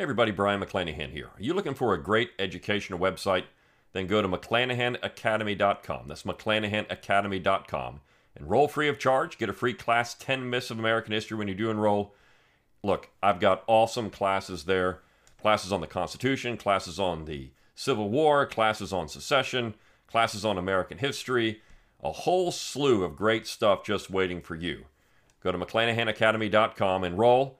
Hey everybody, Brion McClanahan here. Are you looking for a great educational website? Then go to McClanahanacademy.com. That's McClanahanacademy.com. Enroll free of charge. Get a free class 10 Myths of American History when you do enroll. Look, I've got awesome classes there. Classes on the Constitution, classes on the Civil War, classes on secession, classes on American history, a whole slew of great stuff just waiting for you. Go to McClanahanacademy.com, enroll,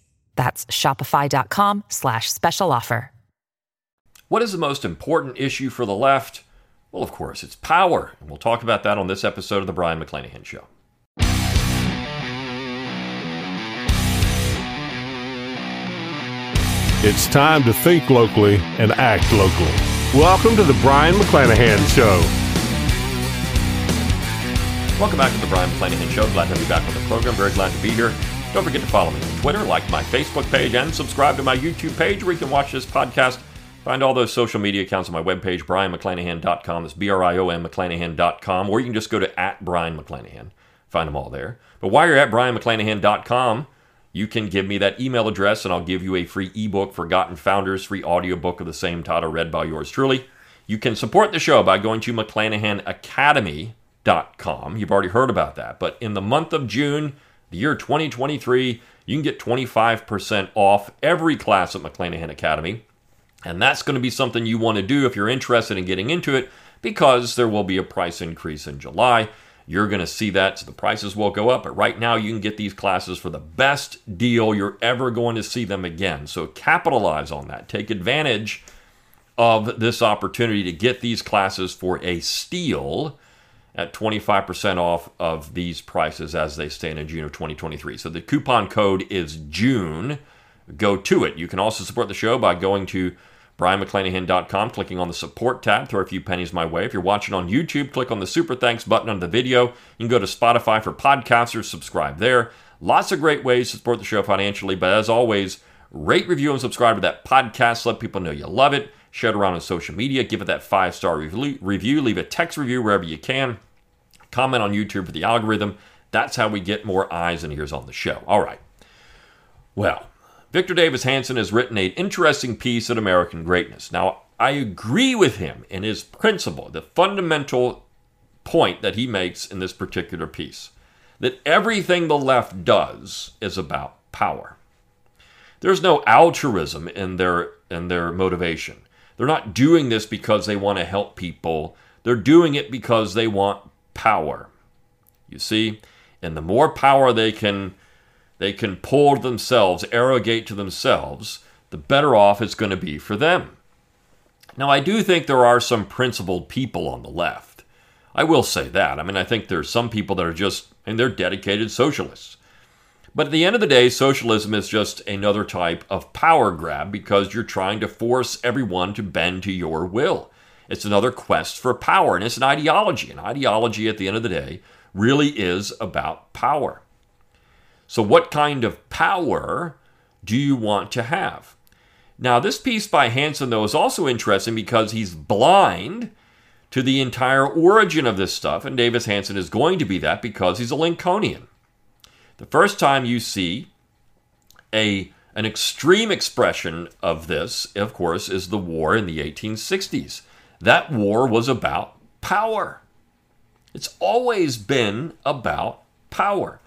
That's shopify.com slash special offer. What is the most important issue for the left? Well, of course, it's power. And we'll talk about that on this episode of The Brion McClanahan Show. It's time to think locally and act locally. Welcome to the Brion McClanahan Show. Welcome back to the Brion McClanahan Show. Glad to have you back on the program. Very glad to be here. Don't forget to follow me on Twitter, like my Facebook page, and subscribe to my YouTube page where you can watch this podcast. Find all those social media accounts on my webpage, brionmcclanahan.com. That's B R I O N McClanahan.com. Or you can just go to at Brion McClanahan. Find them all there. But while you're at brionmcclanahan.com, you can give me that email address and I'll give you a free ebook, Forgotten Founders, free audiobook of the same title, read by yours truly. You can support the show by going to McClanahanacademy.com. You've already heard about that. But in the month of June, the year 2023, you can get 25% off every class at McClanahan Academy. And that's going to be something you want to do if you're interested in getting into it because there will be a price increase in July. You're going to see that, so the prices will go up. But right now, you can get these classes for the best deal you're ever going to see them again. So capitalize on that. Take advantage of this opportunity to get these classes for a steal at 25% off of these prices as they stand in June of 2023. So the coupon code is June. Go to it. You can also support the show by going to brionmcclanahan.com, clicking on the support tab, throw a few pennies my way. If you're watching on YouTube, click on the super thanks button under the video. You can go to Spotify for podcasters, subscribe there. Lots of great ways to support the show financially, but as always, rate, review, and subscribe to that podcast. Let people know you love it. Share it around on social media. Give it that five star review. Leave a text review wherever you can. Comment on YouTube for the algorithm. That's how we get more eyes and ears on the show. All right. Well, Victor Davis Hanson has written an interesting piece on American greatness. Now, I agree with him in his principle, the fundamental point that he makes in this particular piece that everything the left does is about power. There's no altruism in their in their motivation. They're not doing this because they want to help people. They're doing it because they want power. You see, and the more power they can they can pull to themselves, arrogate to themselves, the better off it's going to be for them. Now, I do think there are some principled people on the left. I will say that. I mean, I think there's some people that are just, and they're dedicated socialists. But at the end of the day, socialism is just another type of power grab because you're trying to force everyone to bend to your will. It's another quest for power, and it's an ideology. An ideology, at the end of the day, really is about power. So, what kind of power do you want to have? Now, this piece by Hanson, though, is also interesting because he's blind to the entire origin of this stuff, and Davis Hanson is going to be that because he's a Lincolnian. The first time you see a an extreme expression of this, of course, is the war in the 1860s. That war was about power. It's always been about power.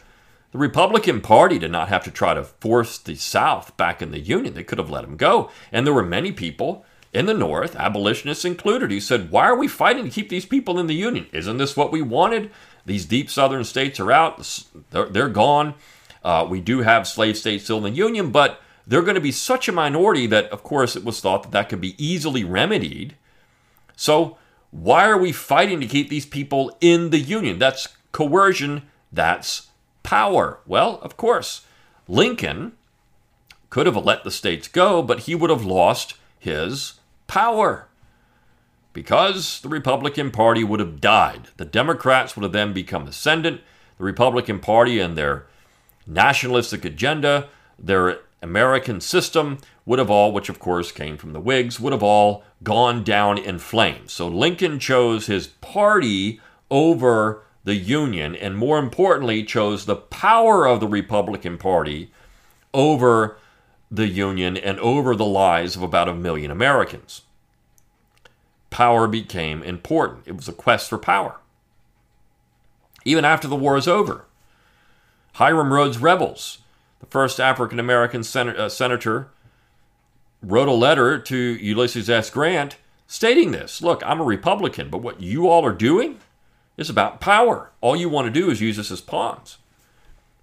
The Republican Party did not have to try to force the South back in the Union. They could have let them go. And there were many people in the North, abolitionists included, who said, Why are we fighting to keep these people in the Union? Isn't this what we wanted? These deep Southern states are out, they're, they're gone. Uh, we do have slave states still in the Union, but they're going to be such a minority that, of course, it was thought that that could be easily remedied. So, why are we fighting to keep these people in the Union? That's coercion. That's power? Well, of course, Lincoln could have let the states go, but he would have lost his power. Because the Republican Party would have died. The Democrats would have then become ascendant. The Republican Party and their nationalistic agenda, their American system would have all, which of course came from the Whigs, would have all gone down in flames. So Lincoln chose his party over the Union, and more importantly, chose the power of the Republican Party over the Union and over the lives of about a million Americans. Power became important. It was a quest for power. Even after the war is over, Hiram Rhodes Revels, the first African American sen- uh, senator, wrote a letter to Ulysses S. Grant stating this Look, I'm a Republican, but what you all are doing is about power. All you want to do is use us as pawns.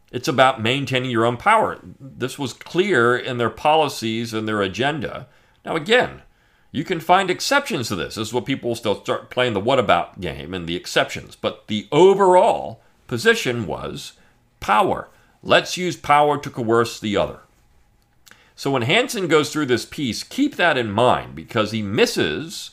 It's about maintaining your own power. This was clear in their policies and their agenda. Now, again, you can find exceptions to this. This is what people still start playing the what about game and the exceptions. But the overall position was power. Let's use power to coerce the other. So when Hanson goes through this piece, keep that in mind because he misses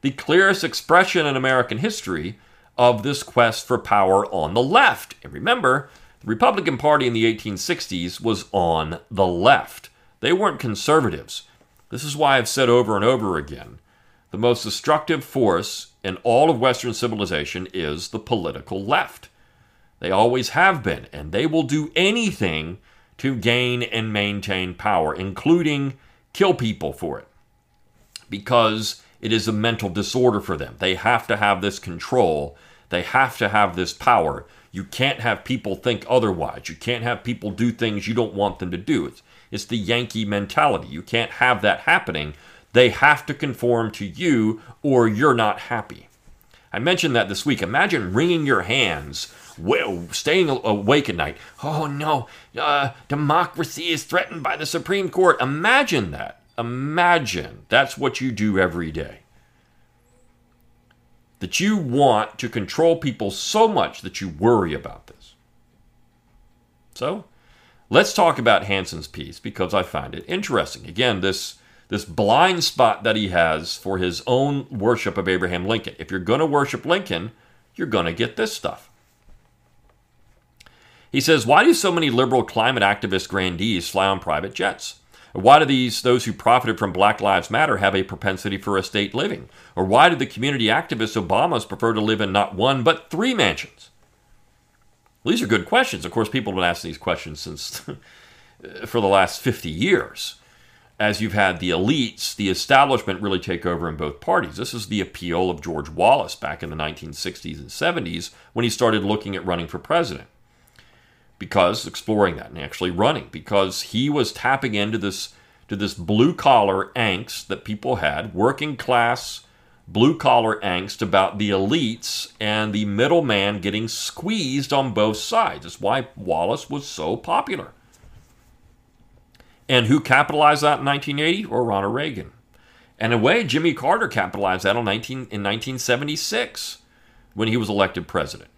the clearest expression in American history of this quest for power on the left. And remember, the Republican Party in the 1860s was on the left. They weren't conservatives. This is why I've said over and over again the most destructive force in all of Western civilization is the political left. They always have been, and they will do anything to gain and maintain power, including kill people for it, because it is a mental disorder for them. They have to have this control, they have to have this power. You can't have people think otherwise. You can't have people do things you don't want them to do. It's, it's the Yankee mentality. You can't have that happening. They have to conform to you, or you're not happy. I mentioned that this week. Imagine wringing your hands staying awake at night. Oh no, uh, democracy is threatened by the Supreme Court. Imagine that. Imagine that's what you do every day. That you want to control people so much that you worry about this. So, let's talk about Hanson's piece because I find it interesting. Again, this this blind spot that he has for his own worship of Abraham Lincoln. If you're going to worship Lincoln, you're going to get this stuff. He says, Why do so many liberal climate activist grandees fly on private jets? Why do these those who profited from Black Lives Matter have a propensity for estate living? Or why do the community activists Obamas prefer to live in not one but three mansions? Well, these are good questions. Of course, people have been asking these questions since for the last 50 years. As you've had the elites, the establishment really take over in both parties. This is the appeal of George Wallace back in the 1960s and 70s when he started looking at running for president because exploring that and actually running because he was tapping into this to this blue collar angst that people had, working class blue collar angst about the elites and the middleman getting squeezed on both sides. That's why Wallace was so popular. And who capitalized that in 1980? Or Ronald Reagan. And in a way, Jimmy Carter capitalized that in 1976 when he was elected president.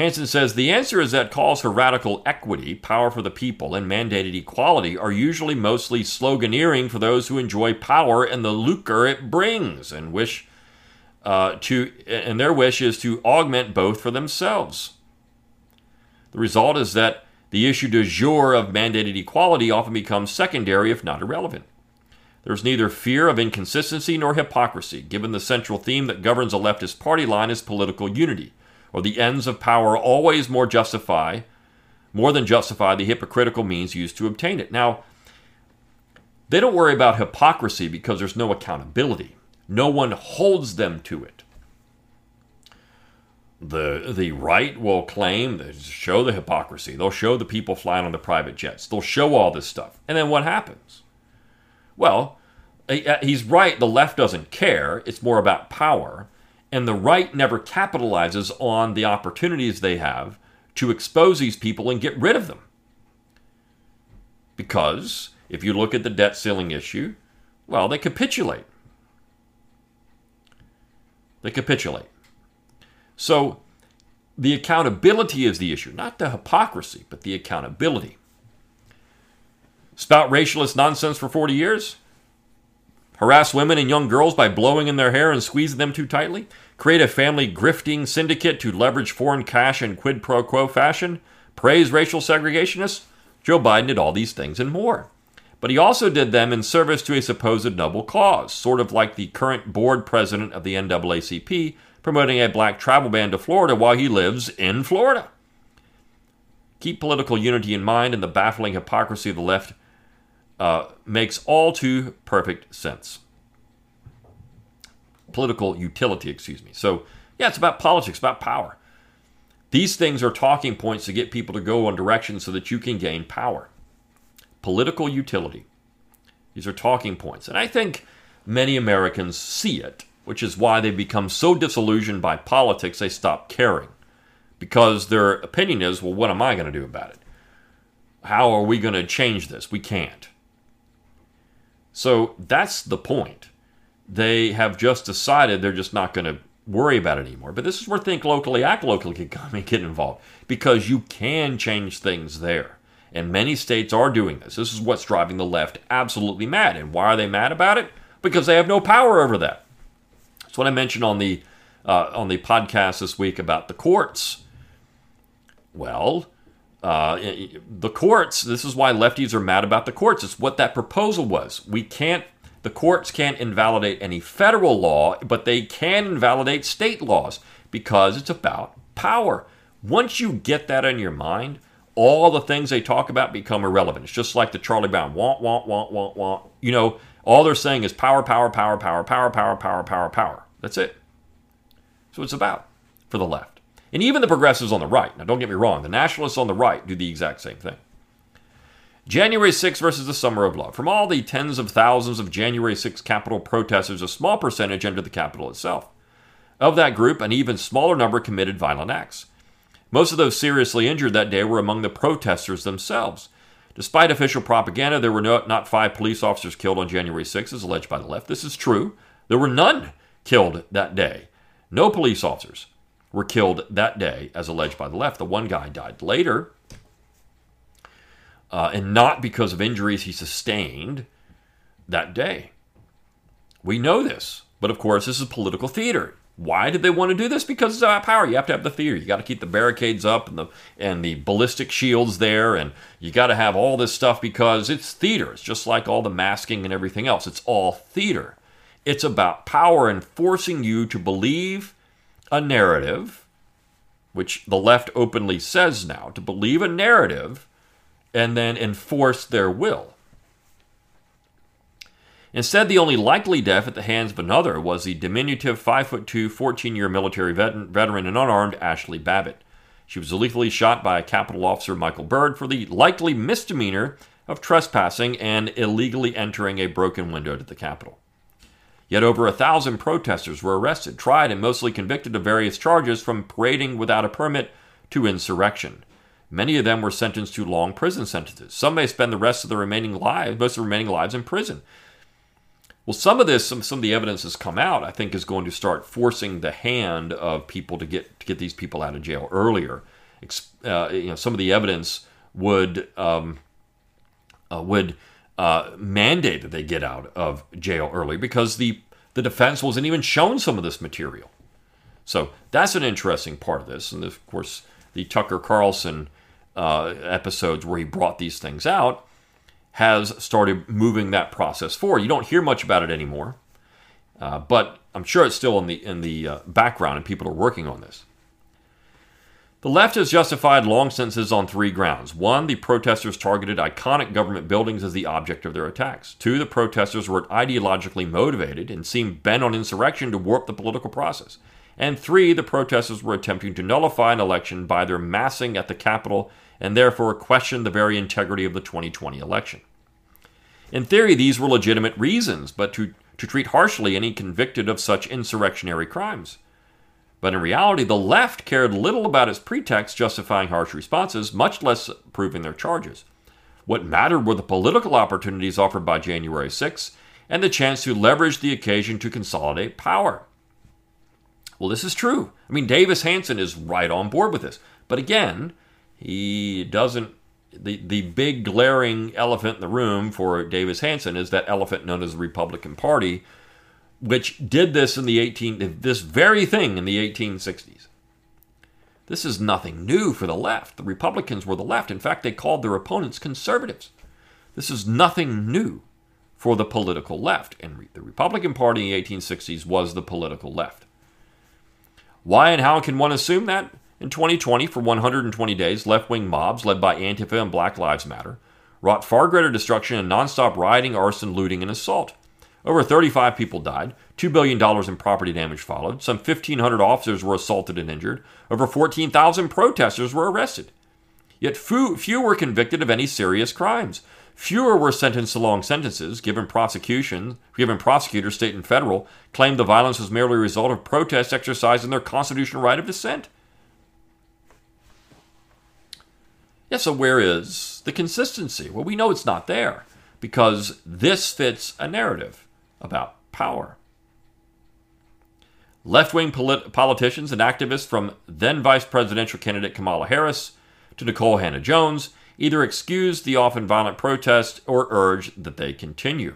Hanson says the answer is that calls for radical equity, power for the people, and mandated equality are usually mostly sloganeering for those who enjoy power and the lucre it brings, and wish uh, to, and their wish is to augment both for themselves. The result is that the issue du jour of mandated equality often becomes secondary, if not irrelevant. There's neither fear of inconsistency nor hypocrisy, given the central theme that governs a leftist party line is political unity or the ends of power always more justify, more than justify the hypocritical means used to obtain it. Now, they don't worry about hypocrisy because there's no accountability. No one holds them to it. The, the right will claim, they show the hypocrisy. They'll show the people flying on the private jets. They'll show all this stuff. And then what happens? Well, uh, he's right. The left doesn't care. It's more about power. And the right never capitalizes on the opportunities they have to expose these people and get rid of them. Because if you look at the debt ceiling issue, well, they capitulate. They capitulate. So the accountability is the issue, not the hypocrisy, but the accountability. Spout racialist nonsense for 40 years? Harass women and young girls by blowing in their hair and squeezing them too tightly? Create a family grifting syndicate to leverage foreign cash in quid pro quo fashion? Praise racial segregationists? Joe Biden did all these things and more. But he also did them in service to a supposed noble cause, sort of like the current board president of the NAACP promoting a black travel ban to Florida while he lives in Florida. Keep political unity in mind, and the baffling hypocrisy of the left uh, makes all too perfect sense. Political utility, excuse me. So, yeah, it's about politics, about power. These things are talking points to get people to go on directions so that you can gain power. Political utility. These are talking points. And I think many Americans see it, which is why they become so disillusioned by politics they stop caring. Because their opinion is, well, what am I going to do about it? How are we going to change this? We can't. So that's the point. They have just decided they're just not going to worry about it anymore. But this is where Think Locally, Act Locally can come and get involved because you can change things there. And many states are doing this. This is what's driving the left absolutely mad. And why are they mad about it? Because they have no power over that. That's what I mentioned on the uh, on the podcast this week about the courts. Well, uh, the courts. This is why lefties are mad about the courts. It's what that proposal was. We can't. The courts can't invalidate any federal law, but they can invalidate state laws because it's about power. Once you get that in your mind, all the things they talk about become irrelevant. It's just like the Charlie Brown want, want, want, want, want. You know, all they're saying is power, power, power, power, power, power, power, power, power. That's it. So it's about for the left. And even the progressives on the right. Now, don't get me wrong, the nationalists on the right do the exact same thing. January 6 versus the Summer of Love. From all the tens of thousands of January 6 Capitol protesters, a small percentage entered the Capitol itself. Of that group, an even smaller number committed violent acts. Most of those seriously injured that day were among the protesters themselves. Despite official propaganda, there were no, not five police officers killed on January 6, as alleged by the left. This is true. There were none killed that day. No police officers were killed that day, as alleged by the left. The one guy died later, uh, and not because of injuries he sustained that day. We know this, but of course, this is political theater. Why did they want to do this? Because it's about power. You have to have the theater. You got to keep the barricades up and the and the ballistic shields there, and you got to have all this stuff because it's theater. It's just like all the masking and everything else. It's all theater. It's about power and forcing you to believe a narrative, which the left openly says now, to believe a narrative and then enforce their will. Instead, the only likely death at the hands of another was the diminutive 5'2, 14 year military veteran and unarmed Ashley Babbitt. She was lethally shot by a Capitol officer, Michael Byrd, for the likely misdemeanor of trespassing and illegally entering a broken window to the Capitol. Yet over a thousand protesters were arrested, tried, and mostly convicted of various charges from parading without a permit to insurrection. Many of them were sentenced to long prison sentences. Some may spend the rest of their remaining lives, most of their remaining lives in prison. Well, some of this, some, some of the evidence has come out, I think, is going to start forcing the hand of people to get to get these people out of jail earlier. Uh, you know, some of the evidence would um, uh, would uh, mandate that they get out of jail early because the the defense wasn't even shown some of this material. So that's an interesting part of this, and of course, the Tucker Carlson uh, episodes where he brought these things out has started moving that process forward. You don't hear much about it anymore, uh, but I'm sure it's still in the in the uh, background, and people are working on this. The left has justified long sentences on three grounds. One, the protesters targeted iconic government buildings as the object of their attacks. Two, the protesters were ideologically motivated and seemed bent on insurrection to warp the political process. And three, the protesters were attempting to nullify an election by their massing at the Capitol and therefore question the very integrity of the 2020 election. In theory, these were legitimate reasons, but to, to treat harshly any convicted of such insurrectionary crimes. But in reality, the left cared little about its pretext justifying harsh responses, much less proving their charges. What mattered were the political opportunities offered by January 6 and the chance to leverage the occasion to consolidate power. Well, this is true. I mean, Davis Hanson is right on board with this. But again, he doesn't the, the big glaring elephant in the room for Davis Hanson is that elephant known as the Republican Party, which did this in the 18 this very thing in the 1860s. This is nothing new for the left. The Republicans were the left. In fact, they called their opponents conservatives. This is nothing new for the political left. And the Republican Party in the 1860s was the political left. Why and how can one assume that? In 2020, for 120 days, left wing mobs led by Antifa and Black Lives Matter wrought far greater destruction and nonstop rioting, arson, looting, and assault. Over 35 people died, $2 billion in property damage followed, some 1,500 officers were assaulted and injured, over 14,000 protesters were arrested. Yet few, few were convicted of any serious crimes. Fewer were sentenced to long sentences, given prosecution, given prosecutors, state and federal, claimed the violence was merely a result of protests exercising their constitutional right of dissent. Yeah, so where is the consistency? Well, we know it's not there because this fits a narrative about power. Left wing polit- politicians and activists from then vice presidential candidate Kamala Harris to Nikole Hannah-Jones either excuse the often violent protests or urge that they continue.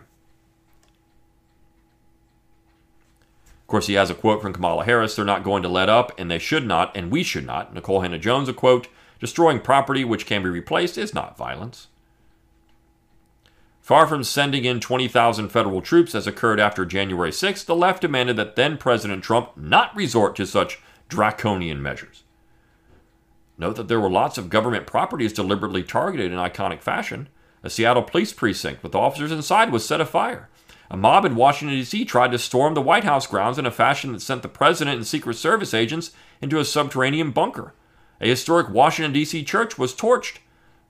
Of course, he has a quote from Kamala Harris they're not going to let up, and they should not, and we should not. Nikole Hannah-Jones, a quote Destroying property which can be replaced is not violence. Far from sending in 20,000 federal troops as occurred after January 6, the left demanded that then President Trump not resort to such draconian measures. Note that there were lots of government properties deliberately targeted in iconic fashion. A Seattle police precinct with officers inside was set afire. A mob in Washington, D.C. tried to storm the White House grounds in a fashion that sent the president and Secret Service agents into a subterranean bunker. A historic Washington, D.C. church was torched.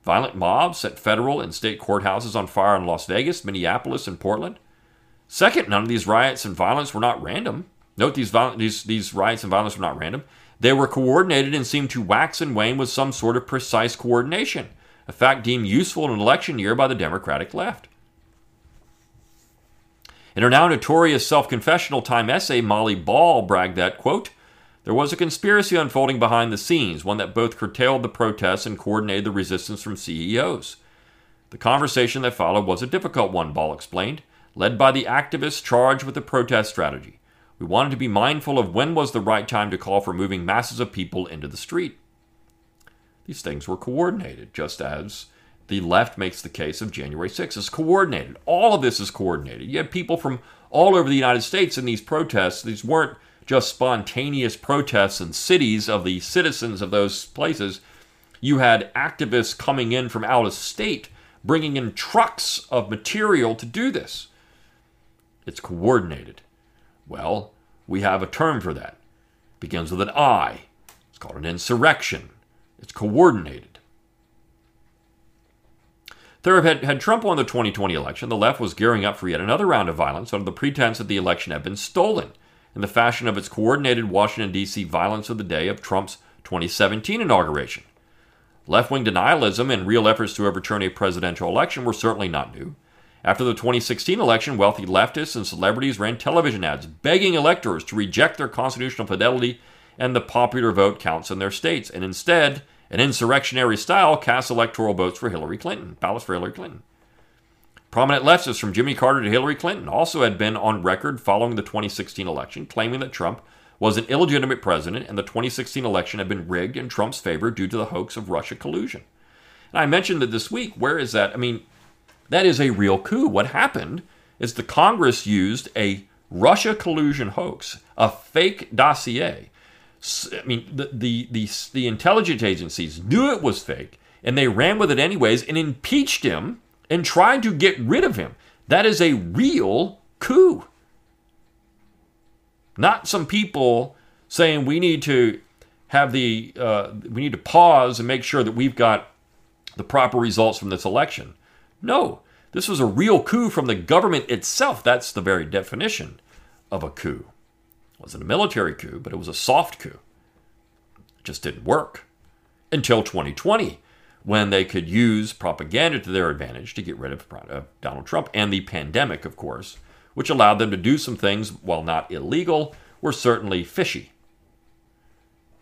Violent mobs set federal and state courthouses on fire in Las Vegas, Minneapolis, and Portland. Second, none of these riots and violence were not random. Note these, these, these riots and violence were not random. They were coordinated and seemed to wax and wane with some sort of precise coordination, a fact deemed useful in an election year by the Democratic left. In her now notorious self confessional time essay, Molly Ball bragged that, quote, there was a conspiracy unfolding behind the scenes, one that both curtailed the protests and coordinated the resistance from CEOs. The conversation that followed was a difficult one, Ball explained, led by the activists charged with the protest strategy. We wanted to be mindful of when was the right time to call for moving masses of people into the street. These things were coordinated, just as the left makes the case of January 6th. It's coordinated. All of this is coordinated. You had people from all over the United States in these protests. These weren't just spontaneous protests in cities of the citizens of those places. You had activists coming in from out of state, bringing in trucks of material to do this. It's coordinated. Well, we have a term for that. It begins with an I. It's called an insurrection. It's coordinated. Third, had, had Trump won the 2020 election, the left was gearing up for yet another round of violence under the pretense that the election had been stolen in the fashion of its coordinated Washington, D.C. violence of the day of Trump's 2017 inauguration. Left wing denialism and real efforts to overturn a presidential election were certainly not new. After the 2016 election, wealthy leftists and celebrities ran television ads begging electors to reject their constitutional fidelity and the popular vote counts in their states, and instead, in insurrectionary style, cast electoral votes for Hillary Clinton, ballots for Hillary Clinton. Prominent leftists from Jimmy Carter to Hillary Clinton also had been on record following the 2016 election, claiming that Trump was an illegitimate president and the 2016 election had been rigged in Trump's favor due to the hoax of Russia collusion. And I mentioned that this week. Where is that? I mean, that is a real coup. What happened is the Congress used a Russia collusion hoax, a fake dossier. I mean, the, the, the, the intelligence agencies knew it was fake, and they ran with it anyways and impeached him and trying to get rid of him. That is a real coup. Not some people saying we need to have the uh, we need to pause and make sure that we've got the proper results from this election. No, this was a real coup from the government itself. That's the very definition of a coup. It wasn't a military coup, but it was a soft coup. It just didn't work until 2020 when they could use propaganda to their advantage to get rid of uh, Donald Trump and the pandemic, of course, which allowed them to do some things, while not illegal, were certainly fishy.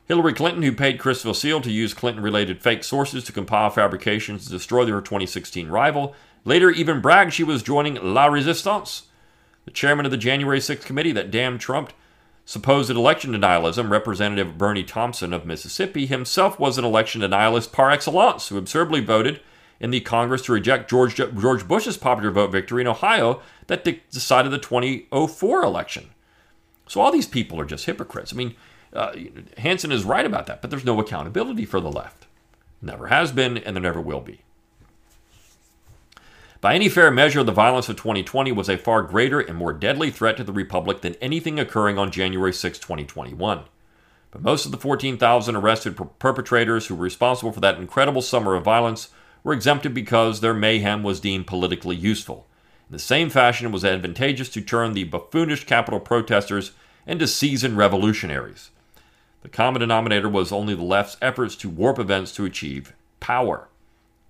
Hillary Clinton, who paid Christopher Steele to use Clinton related fake sources to compile fabrications to destroy her 2016 rival, later even bragged she was joining La Resistance. The chairman of the January 6th committee that damned Trump supposed election denialism, Representative Bennie Thompson of Mississippi, himself was an election denialist par excellence who absurdly voted in the Congress to reject George, George Bush's popular vote victory in Ohio that de- decided the 2004 election. So all these people are just hypocrites. I mean, uh, Hanson is right about that, but there's no accountability for the left. Never has been, and there never will be. By any fair measure, the violence of 2020 was a far greater and more deadly threat to the Republic than anything occurring on January 6, 2021. But most of the 14,000 arrested per- perpetrators who were responsible for that incredible summer of violence were exempted because their mayhem was deemed politically useful. In the same fashion, it was advantageous to turn the buffoonish Capitol protesters into seasoned revolutionaries. The common denominator was only the left's efforts to warp events to achieve power.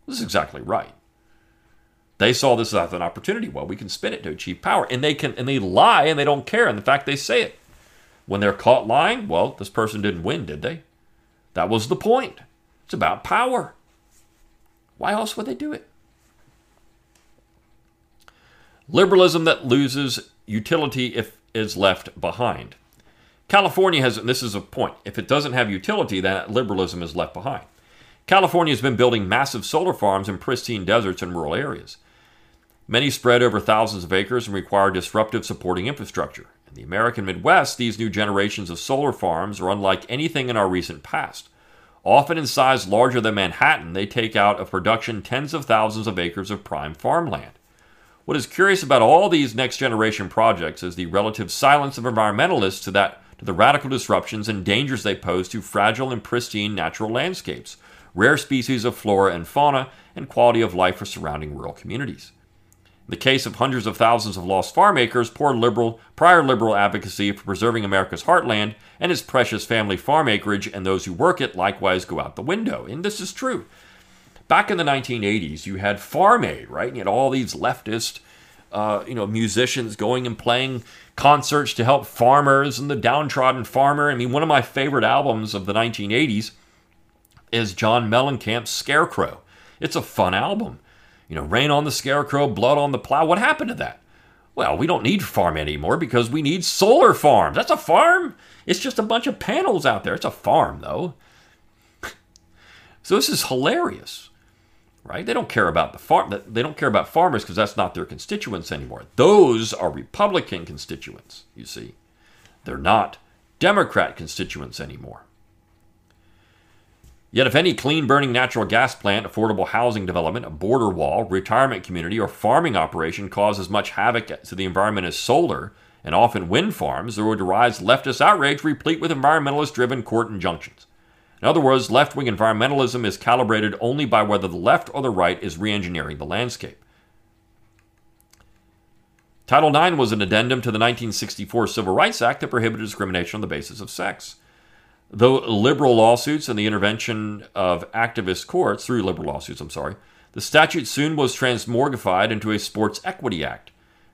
This is exactly right. They saw this as an opportunity. Well, we can spin it to achieve power, and they can and they lie and they don't care. And in fact, they say it when they're caught lying. Well, this person didn't win, did they? That was the point. It's about power. Why else would they do it? Liberalism that loses utility if is left behind. California has, this is a point, if it doesn't have utility, then liberalism is left behind. California has been building massive solar farms in pristine deserts and rural areas. Many spread over thousands of acres and require disruptive supporting infrastructure. In the American Midwest, these new generations of solar farms are unlike anything in our recent past. Often in size larger than Manhattan, they take out of production tens of thousands of acres of prime farmland. What is curious about all these next generation projects is the relative silence of environmentalists to that to the radical disruptions and dangers they pose to fragile and pristine natural landscapes, rare species of flora and fauna, and quality of life for surrounding rural communities. In the case of hundreds of thousands of lost farm acres, poor liberal, prior liberal advocacy for preserving America's heartland and its precious family farm acreage and those who work it likewise go out the window. And this is true. Back in the 1980s, you had Farm Aid, right? You had all these leftist, uh, you know, musicians going and playing concerts to help farmers and the downtrodden farmer. I mean, one of my favorite albums of the 1980s is John Mellencamp's Scarecrow. It's a fun album. You know, rain on the scarecrow, blood on the plow. What happened to that? Well, we don't need farm anymore because we need solar farms. That's a farm. It's just a bunch of panels out there. It's a farm, though. so this is hilarious right? They don't care about the farm. They don't care about farmers because that's not their constituents anymore. Those are Republican constituents. You see, they're not Democrat constituents anymore. Yet, if any clean burning natural gas plant, affordable housing development, a border wall, retirement community, or farming operation cause as much havoc to the environment as solar and often wind farms, there would arise leftist outrage replete with environmentalist driven court injunctions. In other words, left wing environmentalism is calibrated only by whether the left or the right is re engineering the landscape. Title IX was an addendum to the 1964 Civil Rights Act that prohibited discrimination on the basis of sex. Though liberal lawsuits and the intervention of activist courts, through liberal lawsuits, I'm sorry, the statute soon was transmorgified into a Sports Equity Act.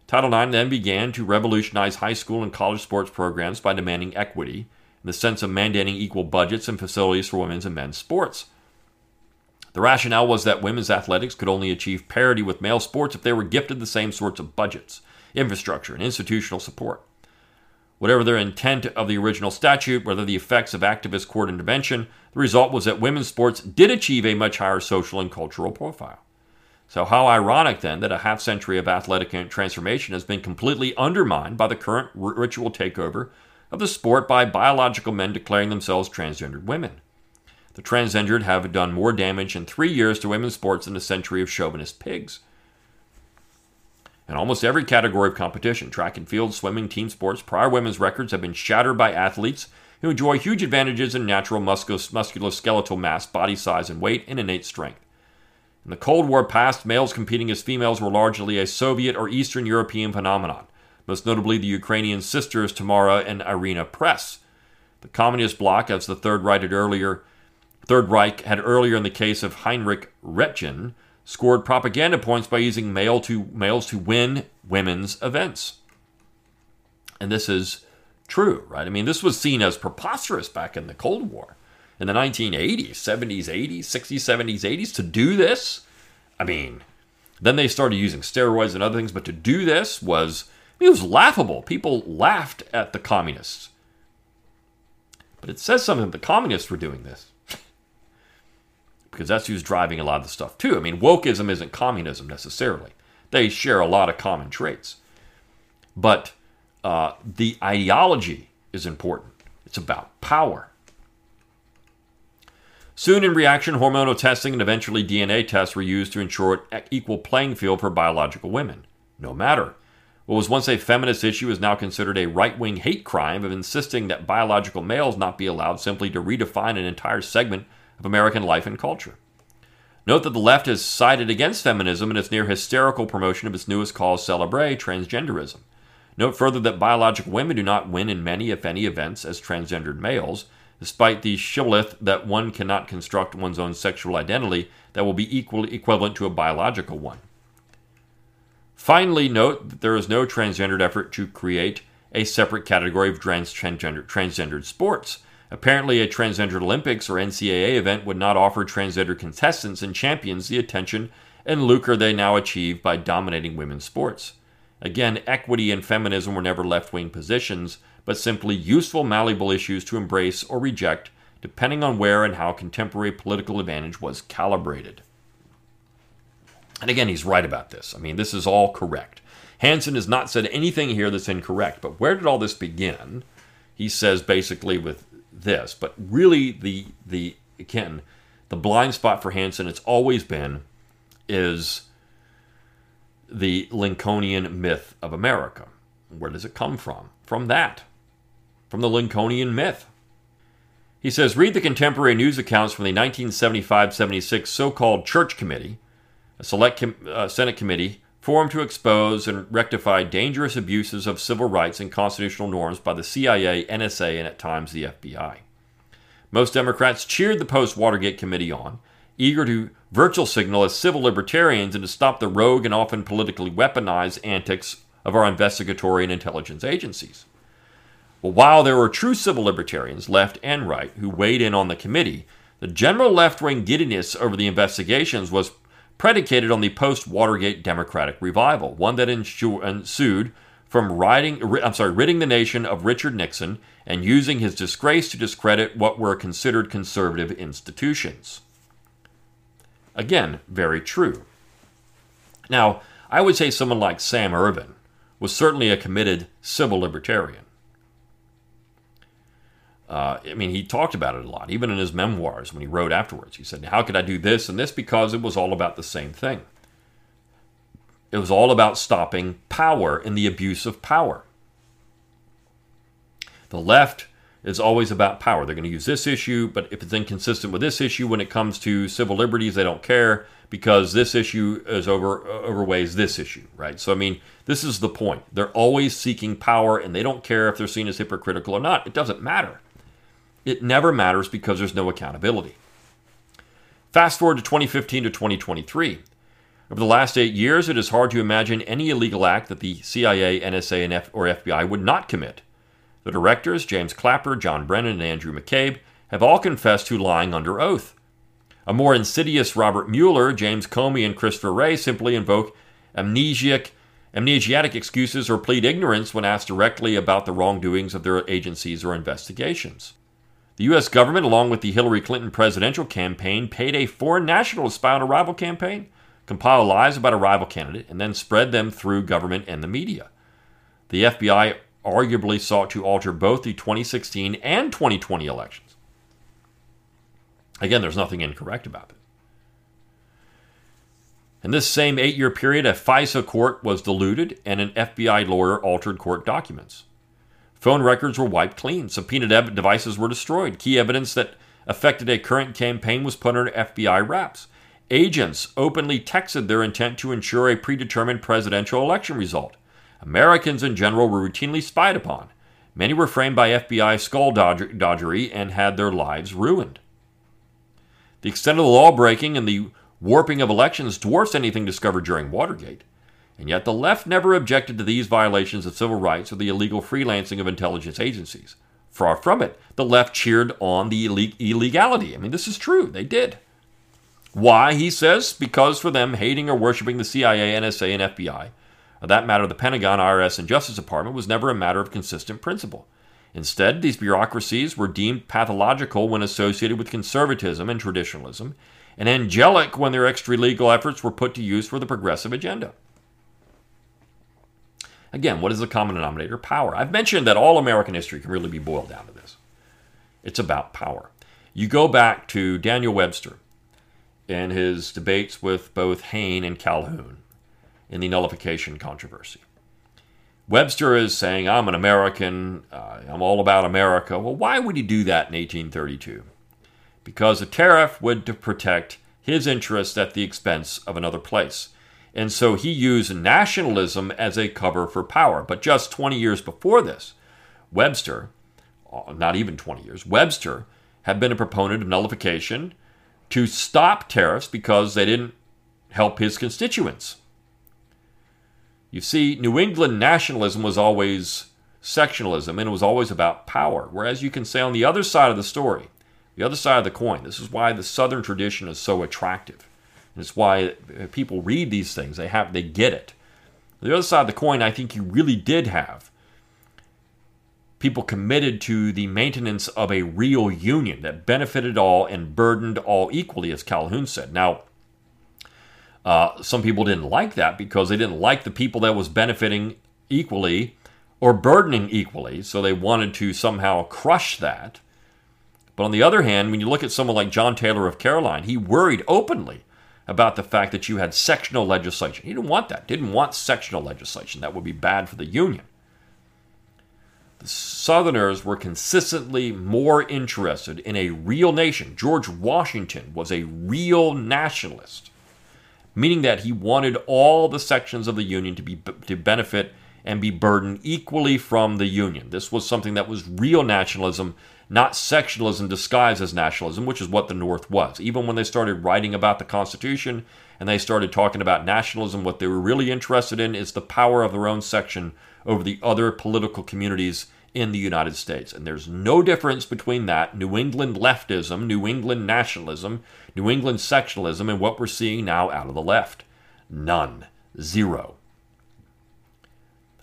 Title IX then began to revolutionize high school and college sports programs by demanding equity in the sense of mandating equal budgets and facilities for women's and men's sports. The rationale was that women's athletics could only achieve parity with male sports if they were gifted the same sorts of budgets, infrastructure, and institutional support. Whatever their intent of the original statute, whether the effects of activist court intervention, the result was that women's sports did achieve a much higher social and cultural profile. So, how ironic then that a half century of athletic transformation has been completely undermined by the current ritual takeover of the sport by biological men declaring themselves transgendered women. The transgendered have done more damage in three years to women's sports than a century of chauvinist pigs. In almost every category of competition track and field, swimming, team sports prior women's records have been shattered by athletes who enjoy huge advantages in natural musculoskeletal mass, body size, and weight, and innate strength. In the Cold War past, males competing as females were largely a Soviet or Eastern European phenomenon most notably the Ukrainian sisters Tamara and Irina Press. The Communist bloc, as the Third Reich had earlier, Third Reich had earlier in the case of Heinrich Ratjen, scored propaganda points by using male to, males to win women's events. And this is true, right? I mean, this was seen as preposterous back in the Cold War. In the 1980s, 70s, 80s, 60s, 70s, 80s, to do this, I mean, then they started using steroids and other things, but to do this was, I mean, it was laughable. People laughed at the communists. But it says something that the communists were doing this. Because that's who's driving a lot of the stuff too. I mean, wokeism isn't communism necessarily. They share a lot of common traits. But uh, the ideology is important. It's about power. Soon, in reaction, hormonal testing and eventually DNA tests were used to ensure an equal playing field for biological women. No matter. What was once a feminist issue is now considered a right wing hate crime of insisting that biological males not be allowed simply to redefine an entire segment of American life and culture. Note that the left has sided against feminism in its near hysterical promotion of its newest cause celebre, transgenderism. Note further that biological women do not win in many, if any, events as transgendered males, despite the shibboleth that one cannot construct one's own sexual identity that will be equally equivalent to a biological one. Finally, note that there is no transgendered effort to create a separate category of transgender, transgendered sports. Apparently, a Transgender Olympics or NCAA event would not offer transgender contestants and champions the attention and lucre they now achieve by dominating women's sports. Again, equity and feminism were never left wing positions, but simply useful, malleable issues to embrace or reject, depending on where and how contemporary political advantage was calibrated. And again, he's right about this. I mean, this is all correct. Hanson has not said anything here that's incorrect, but where did all this begin? He says basically with this, but really the the again, the blind spot for Hanson it's always been is the Lincolnian myth of America. Where does it come from? From that, from the Lincolnian myth. He says, read the contemporary news accounts from the 1975 76 so called Church Committee, a select com- uh, Senate committee formed to expose and rectify dangerous abuses of civil rights and constitutional norms by the CIA, NSA, and at times the FBI. Most Democrats cheered the post Watergate committee on, eager to virtual signal as civil libertarians and to stop the rogue and often politically weaponized antics of our investigatory and intelligence agencies. But while there were true civil libertarians, left and right, who weighed in on the committee, the general left wing giddiness over the investigations was predicated on the post Watergate Democratic revival, one that ensued from riding, I'm sorry, ridding the nation of Richard Nixon and using his disgrace to discredit what were considered conservative institutions. Again, very true. Now, I would say someone like Sam Ervin was certainly a committed civil libertarian. Uh, I mean, he talked about it a lot, even in his memoirs when he wrote afterwards. He said, How could I do this and this? Because it was all about the same thing. It was all about stopping power and the abuse of power. The left is always about power. They're going to use this issue, but if it's inconsistent with this issue when it comes to civil liberties, they don't care because this issue is over overweighs this issue, right? So I mean, this is the point. They're always seeking power and they don't care if they're seen as hypocritical or not. It doesn't matter. It never matters because there's no accountability. Fast forward to 2015 to 2023. Over the last eight years, it is hard to imagine any illegal act that the CIA, NSA, and F- or FBI would not commit. The directors, James Clapper, John Brennan, and Andrew McCabe, have all confessed to lying under oath. A more insidious Robert Mueller, James Comey, and Christopher Wray simply invoke amnesiac, amnesiatic excuses or plead ignorance when asked directly about the wrongdoings of their agencies or investigations. The U.S. government, along with the Hillary Clinton presidential campaign, paid a foreign national to spy on a rival campaign, compile lies about a rival candidate, and then spread them through government and the media. The FBI arguably sought to alter both the 2016 and 2020 elections. Again, there's nothing incorrect about it. In this same eight year period, a FISA court was diluted and an FBI lawyer altered court documents. Phone records were wiped clean. Subpoenaed devices were destroyed. Key evidence that affected a current campaign was put under FBI wraps. Agents openly texted their intent to ensure a predetermined presidential election result. Americans in general were routinely spied upon. Many were framed by FBI skulldodgery and had their lives ruined. The extent of the law breaking and the warping of elections dwarfs anything discovered during Watergate. And yet the left never objected to these violations of civil rights or the illegal freelancing of intelligence agencies. Far from it. The left cheered on the illegality. I mean, this is true. They did. Why, he says, because for them, hating or worshiping the CIA, NSA, and FBI, or that matter, the Pentagon, IRS, and Justice Department, was never a matter of consistent principle. Instead, these bureaucracies were deemed pathological when associated with conservatism and traditionalism, and angelic when their extra legal efforts were put to use for the progressive agenda. Again, what is the common denominator? Power. I've mentioned that all American history can really be boiled down to this it's about power. You go back to Daniel Webster and his debates with both Hayne and Calhoun in the nullification controversy. Webster is saying, I'm an American, uh, I'm all about America. Well, why would he do that in 1832? Because a tariff would to protect his interests at the expense of another place. And so he used nationalism as a cover for power. But just 20 years before this, Webster, uh, not even 20 years, Webster had been a proponent of nullification to stop tariffs because they didn't help his constituents. You see, New England nationalism was always sectionalism and it was always about power. Whereas you can say on the other side of the story, the other side of the coin, this is why the Southern tradition is so attractive. It's why people read these things. They have they get it. The other side of the coin, I think you really did have people committed to the maintenance of a real union that benefited all and burdened all equally, as Calhoun said. Now, uh, some people didn't like that because they didn't like the people that was benefiting equally or burdening equally, so they wanted to somehow crush that. But on the other hand, when you look at someone like John Taylor of Caroline, he worried openly about the fact that you had sectional legislation. He didn't want that. Didn't want sectional legislation. That would be bad for the Union. The Southerners were consistently more interested in a real nation. George Washington was a real nationalist, meaning that he wanted all the sections of the Union to be to benefit and be burdened equally from the Union. This was something that was real nationalism not sectionalism disguised as nationalism, which is what the North was. Even when they started writing about the Constitution and they started talking about nationalism, what they were really interested in is the power of their own section over the other political communities in the United States. And there's no difference between that, New England leftism, New England nationalism, New England sectionalism, and what we're seeing now out of the left. None. Zero.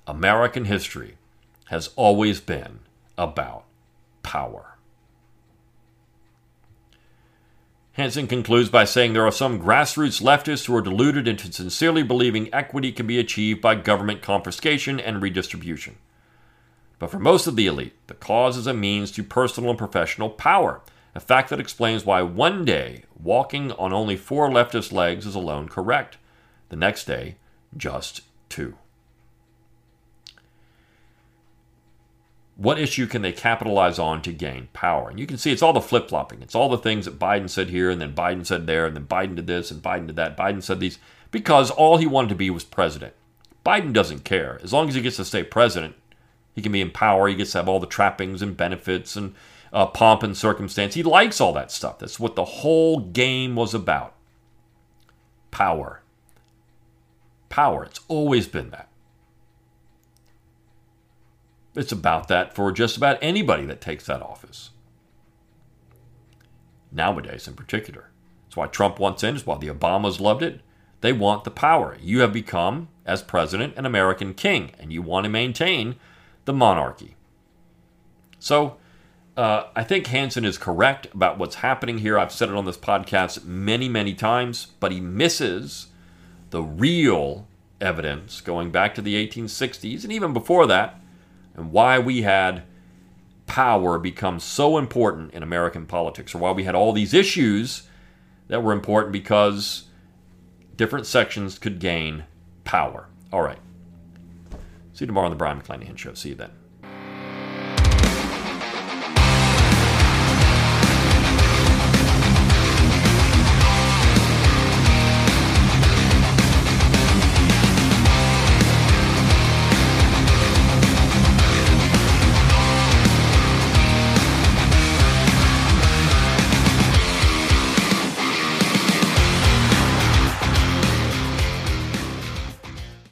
American history has always been about power. Hanson concludes by saying there are some grassroots leftists who are deluded into sincerely believing equity can be achieved by government confiscation and redistribution. But for most of the elite, the cause is a means to personal and professional power, a fact that explains why one day walking on only four leftist legs is alone correct, the next day, just two. What issue can they capitalize on to gain power? And you can see it's all the flip flopping. It's all the things that Biden said here, and then Biden said there, and then Biden did this, and Biden did that. Biden said these because all he wanted to be was president. Biden doesn't care. As long as he gets to stay president, he can be in power. He gets to have all the trappings and benefits and uh, pomp and circumstance. He likes all that stuff. That's what the whole game was about power. Power. It's always been that. It's about that for just about anybody that takes that office. Nowadays, in particular. That's why Trump wants in, it's why the Obamas loved it. They want the power. You have become, as president, an American king, and you want to maintain the monarchy. So, uh, I think Hanson is correct about what's happening here. I've said it on this podcast many, many times, but he misses the real evidence going back to the 1860s and even before that and why we had power become so important in American politics, or why we had all these issues that were important because different sections could gain power. All right. See you tomorrow on the Brion McClanahan Show. See you then.